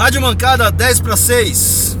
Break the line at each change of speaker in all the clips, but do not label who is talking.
Rádio Mancada 10 para 6.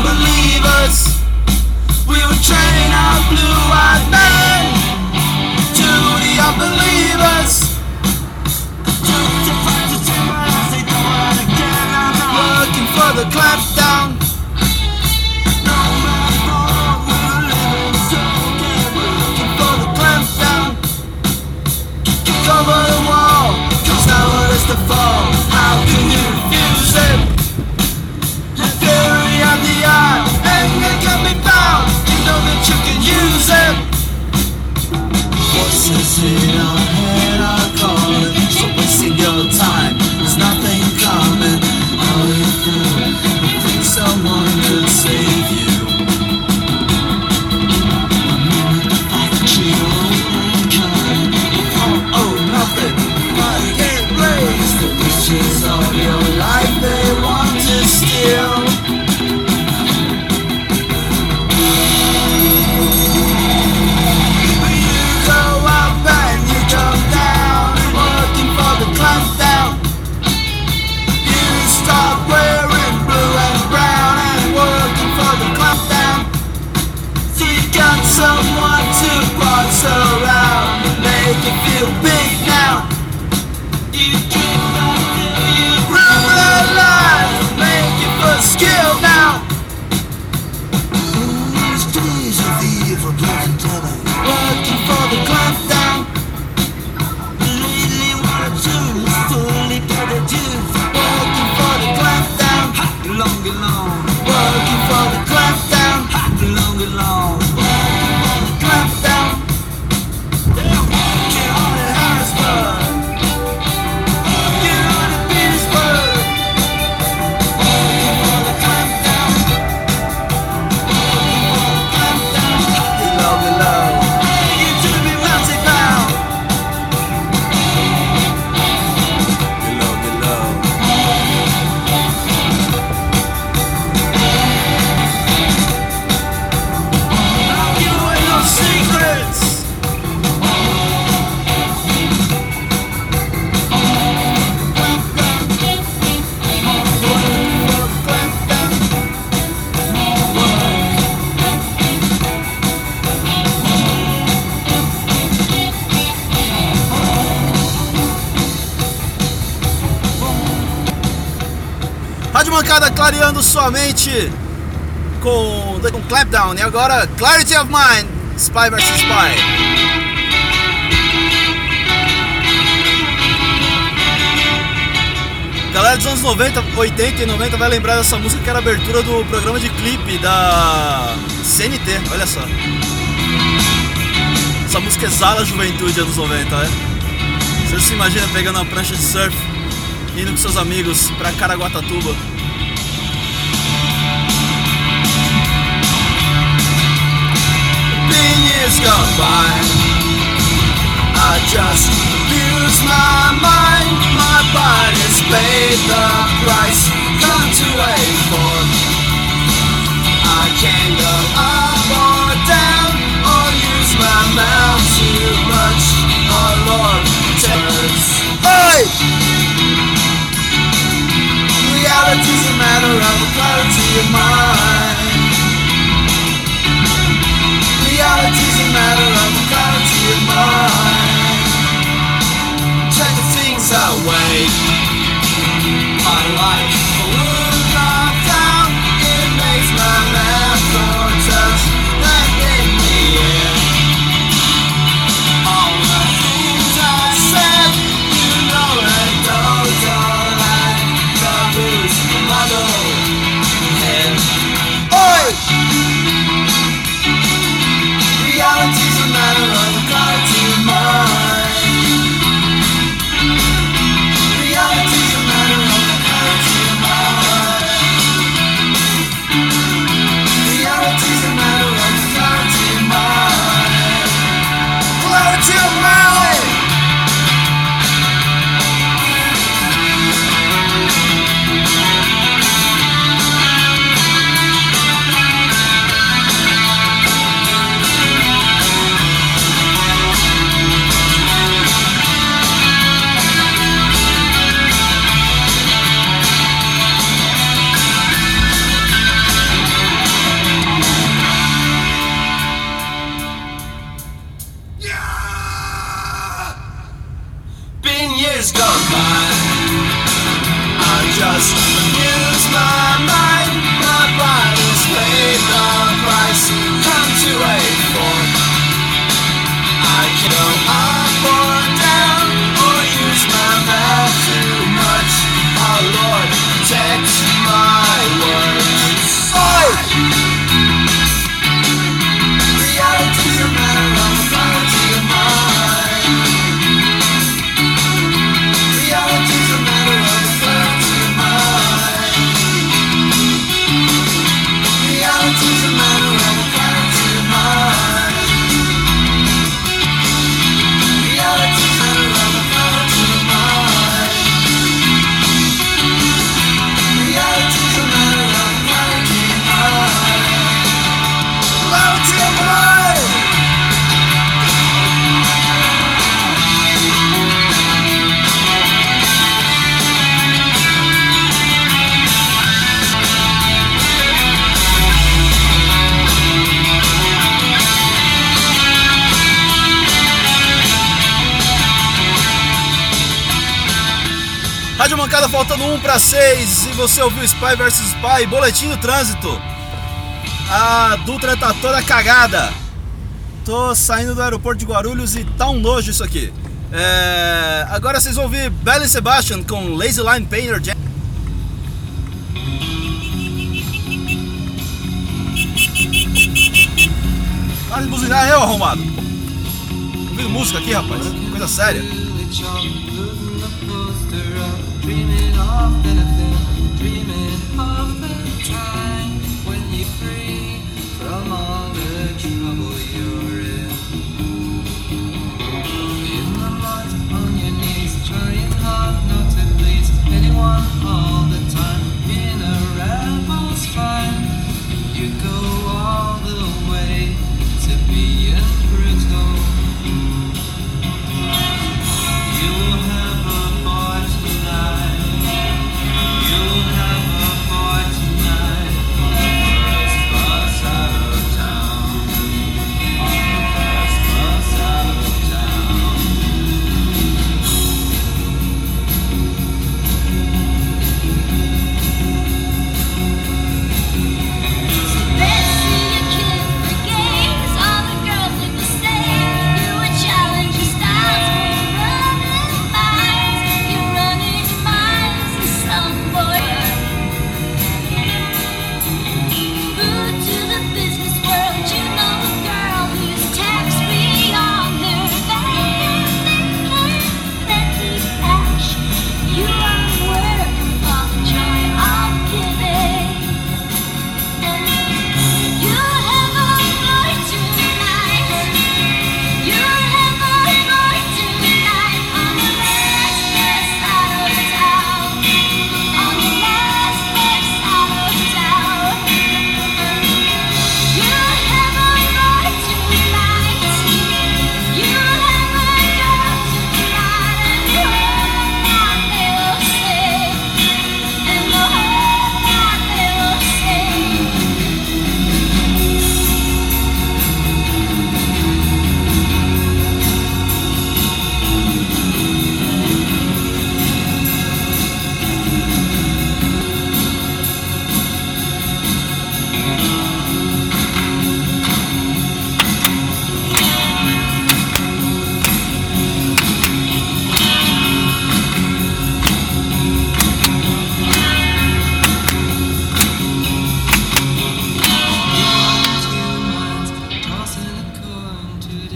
Believers, We would train our blue eyes. sit on clareando sua mente com, Clapdown. E agora, Clarity of Mind, Spy vs Spy. Galera dos anos 90, 80 e 90 vai lembrar dessa música que era abertura do programa de clipe da CNT, olha só. Essa música exala a juventude anos 90, é? Você se imagina pegando uma prancha de surf, indo com seus amigos pra Caraguatatuba. Years gone by. I just lose my mind. My body's paid the price Come to wait for. I can't go up or down Or use my mouth too much Oh Lord, terrors Hey! Reality's a matter of clarity of mind reality's a matter of clarity of mind. The things. My life use my mind. My body's paid the price.
Come
to a fork.
I
can go
on.
Faltando 1 para 6 e você ouviu Spy vs Spy, boletim do trânsito. A Dutra tá toda cagada. Tô saindo do aeroporto de Guarulhos e tá um nojo isso aqui. É... Agora vocês vão ouvir Belly Sebastian com Lazy Line Painter Jam. Para de buzinar eu, arrumado. Ouvindo música aqui, rapaz. Coisa séria. Dreaming of dreaming of the time when you're free from all the trouble you're in. In the mud, on your knees, trying hard not to please anyone all the time. In a rebel's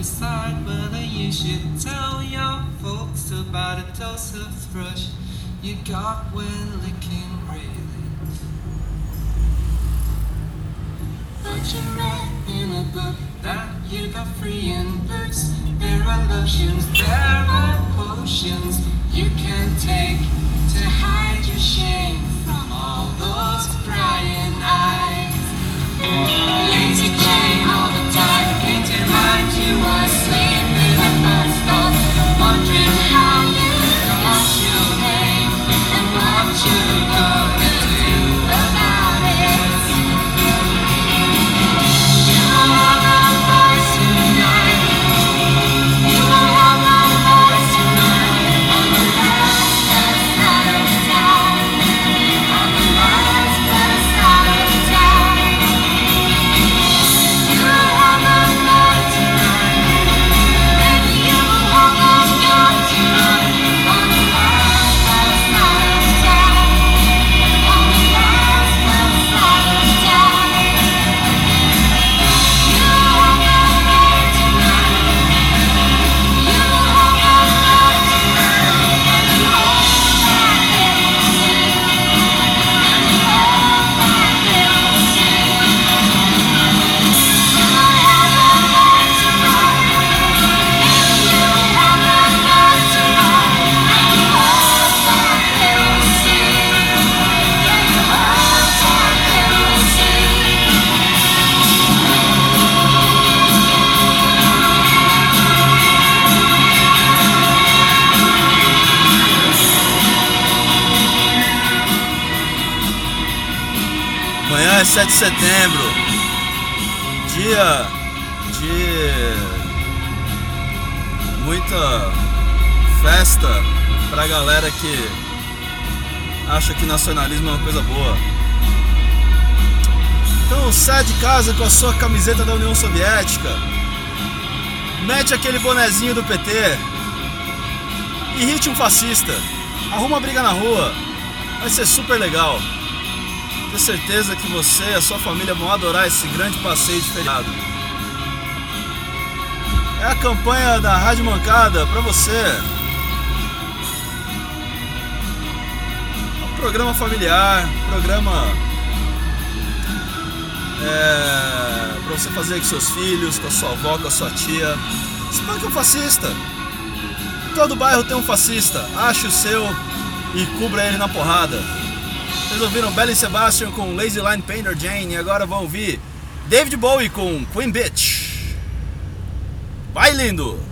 decide whether you should tell your folks about a dose of thrush you got when licking railings. But you read in a book that you got free in books. There are lotions, there are potions you can take to hide your shame from all those prying eyes. Lazy Jane
只好 setembro, dia de muita festa pra galera que acha que nacionalismo é uma coisa boa. Então sai de casa com a sua camiseta da União Soviética, mete aquele bonezinho do PT, irrite um fascista, arruma uma briga na rua, vai ser super legal. Tenho certeza que você e a sua família vão adorar esse grande passeio de feriado. É a campanha da Rádio Mancada para você. É um programa familiar, programa é, para você fazer com seus filhos, com a sua avó, com a sua tia. Espanque é um fascista. Todo bairro tem um fascista. Ache o seu e cubra ele na porrada. Vocês ouviram Belly Sebastian com Lazy Line Painter Jane e agora vão ouvir David Bowie com Queen Bitch. Vai lindo!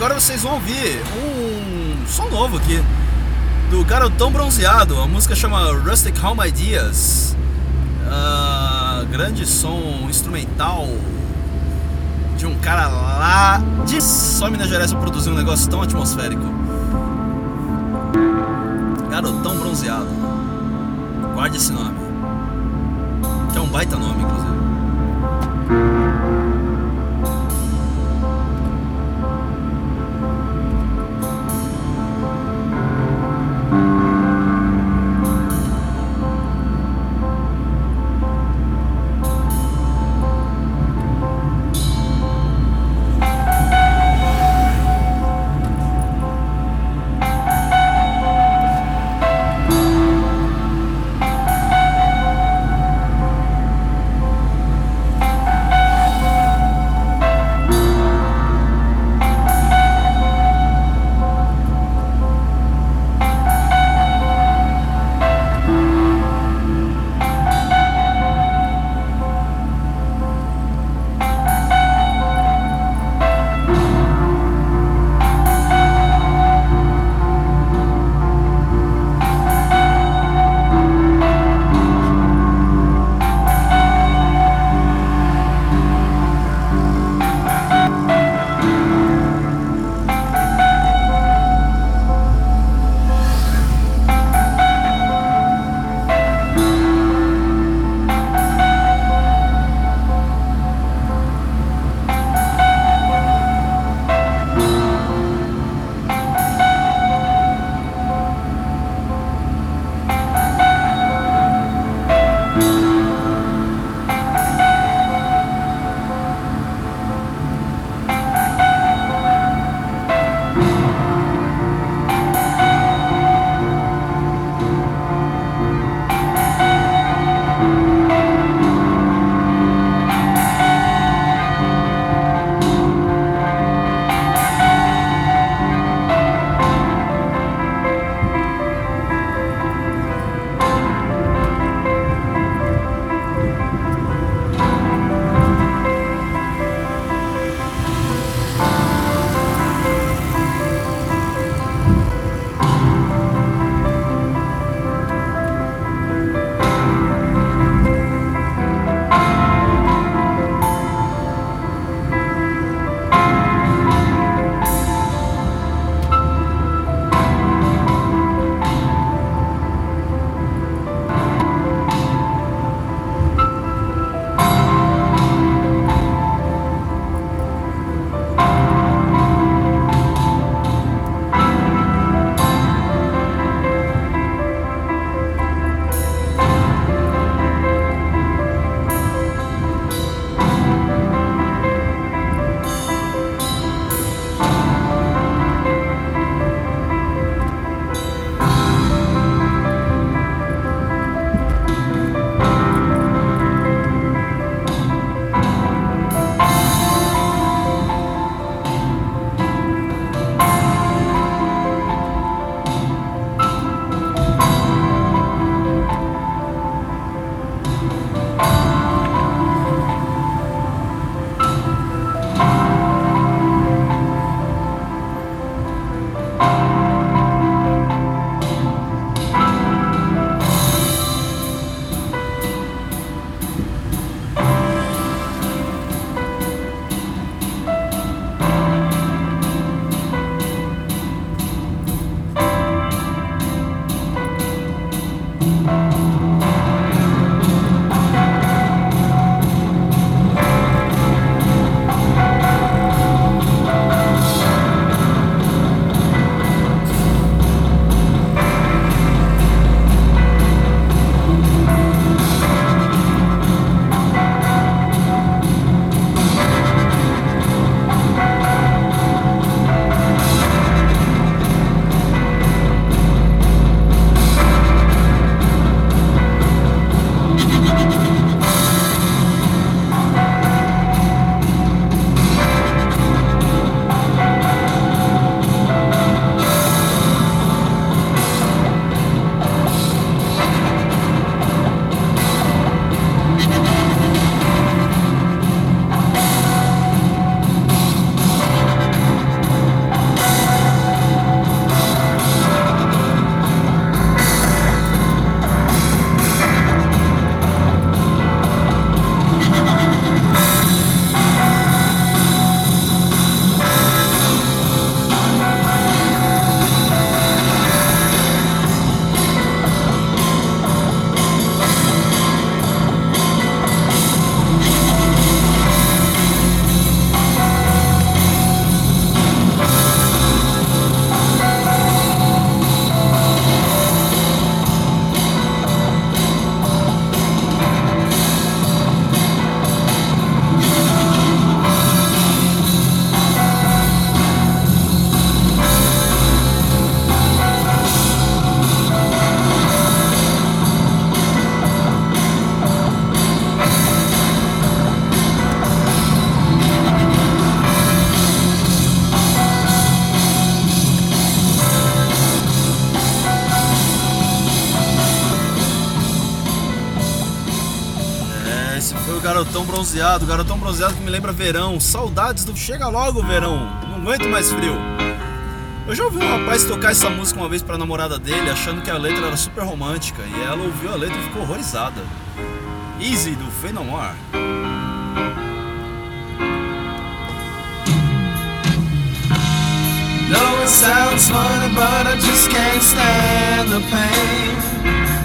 agora vocês vão ouvir um som novo aqui do Garotão Bronzeado. A música chama Rustic Home Ideas. Uh, grande som instrumental de um cara lá de só Minas Gerais pra produzir um negócio tão atmosférico. Garotão Bronzeado. Guarde esse nome. Que é um baita nome, inclusive. Bronzeado, garotão bronzeado que me lembra verão. Saudades do Chega logo, verão. Não aguento mais frio. Eu já ouvi um rapaz tocar essa música uma vez pra namorada dele, achando que a letra era super romântica, e ela ouviu a letra e ficou horrorizada. Easy do Fey No More.
No, it sounds funny, but I just can't stand the pain.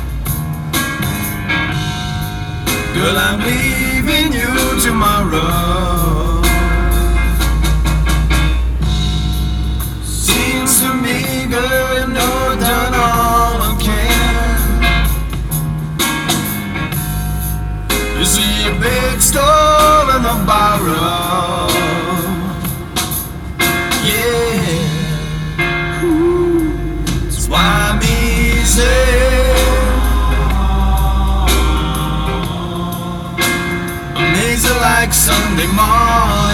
Girl, I'm leaving you tomorrow. Seems to me, girl, you know I've done all I can. You see a big store and a borrow. Yeah. That's why I'm easy. Like Sunday morning.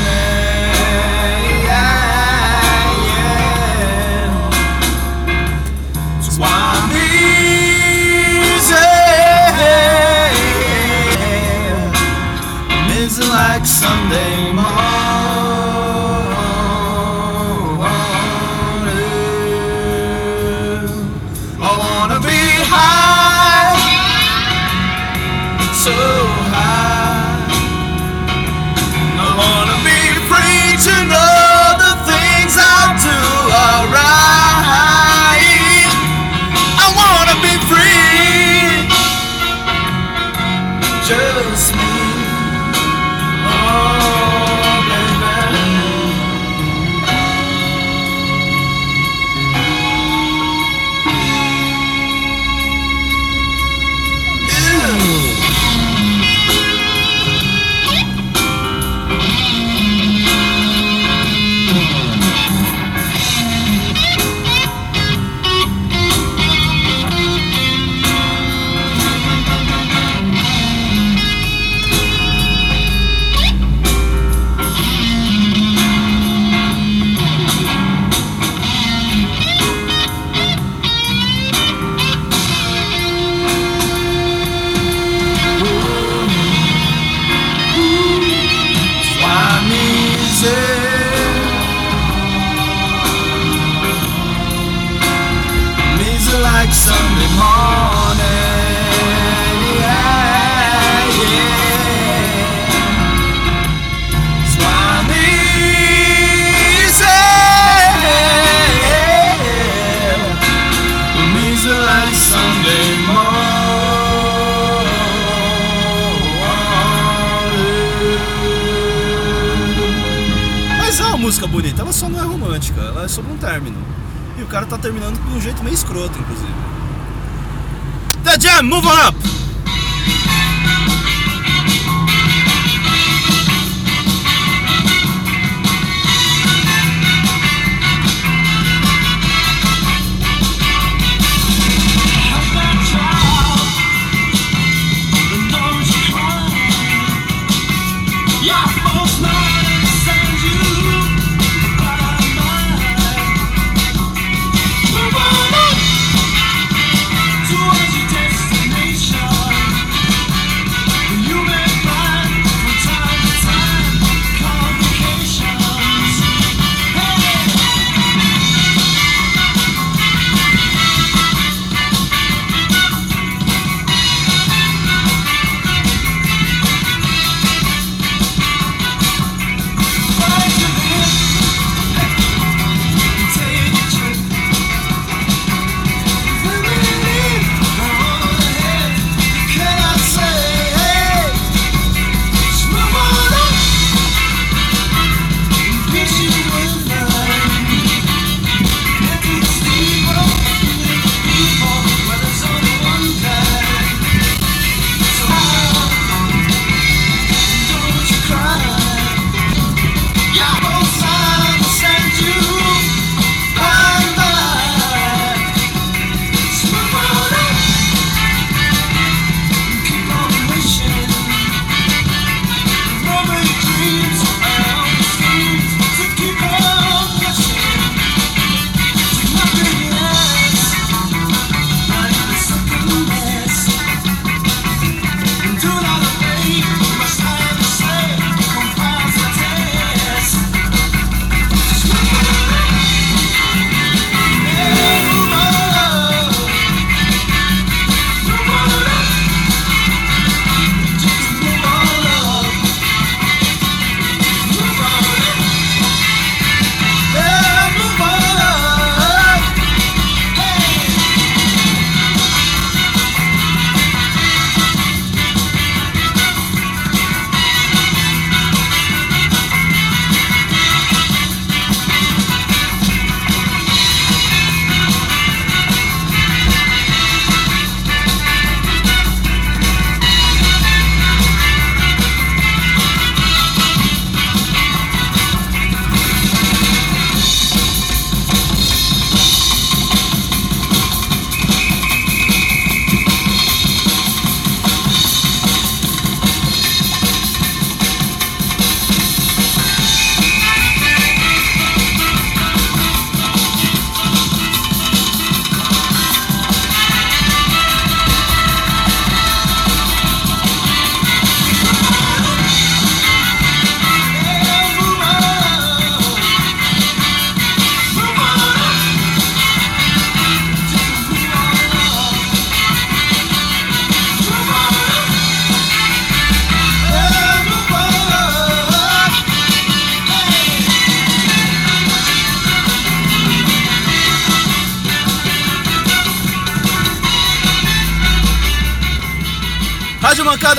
The
Jam, move on up!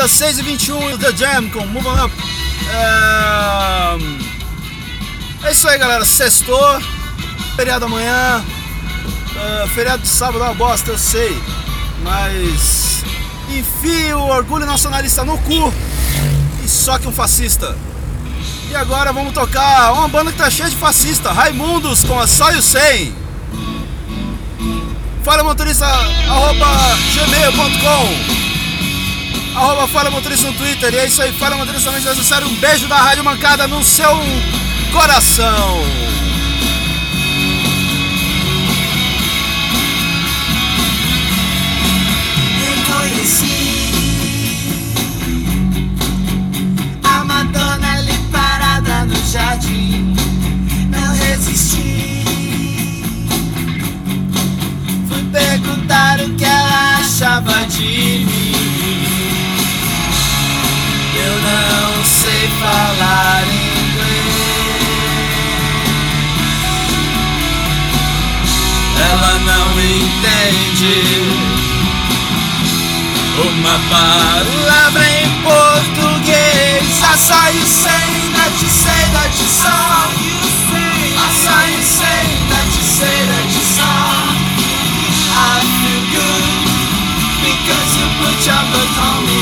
Mancada 6 e 21 The Jam com Move Up. É, é isso aí, galera. Sextou, feriado amanhã. Uh, feriado de sábado é uma bosta, eu sei. Mas enfie o orgulho nacionalista no cu e só que um fascista. E agora vamos tocar uma banda que tá cheia de fascista, Raimundos com a Só 100. Fala motorista arroba gmail.com arroba Fala Motorista no Twitter. E é isso aí, Fala Motorista também necessário. Um beijo da Rádio Mancada no seu coração.
A Madonna ali parada no jardim. Não resisti. Fui perguntar o que ela achava de mim. Falar inglês. Ela não entende uma palavra em português. Açaí sem de seda de sol. Açaí sem de seda de sol. I feel good because you put your butt on me.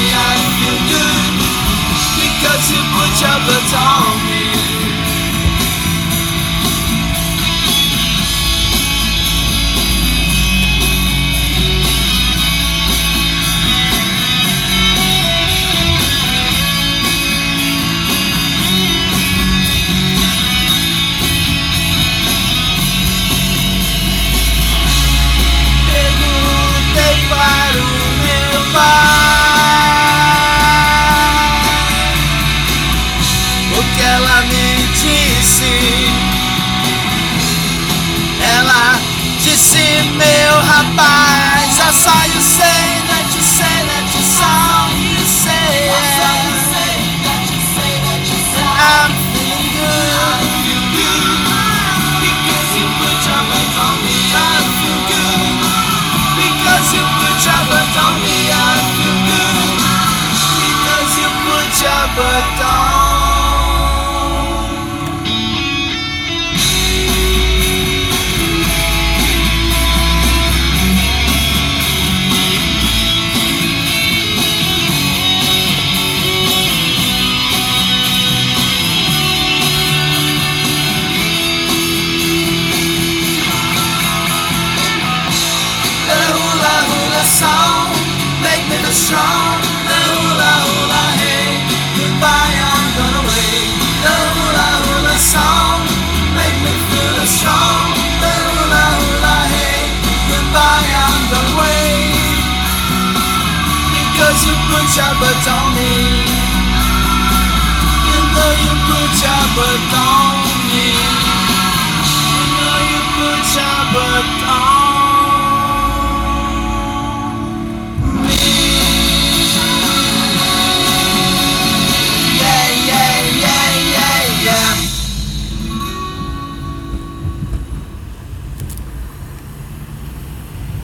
Because you put your butt on me.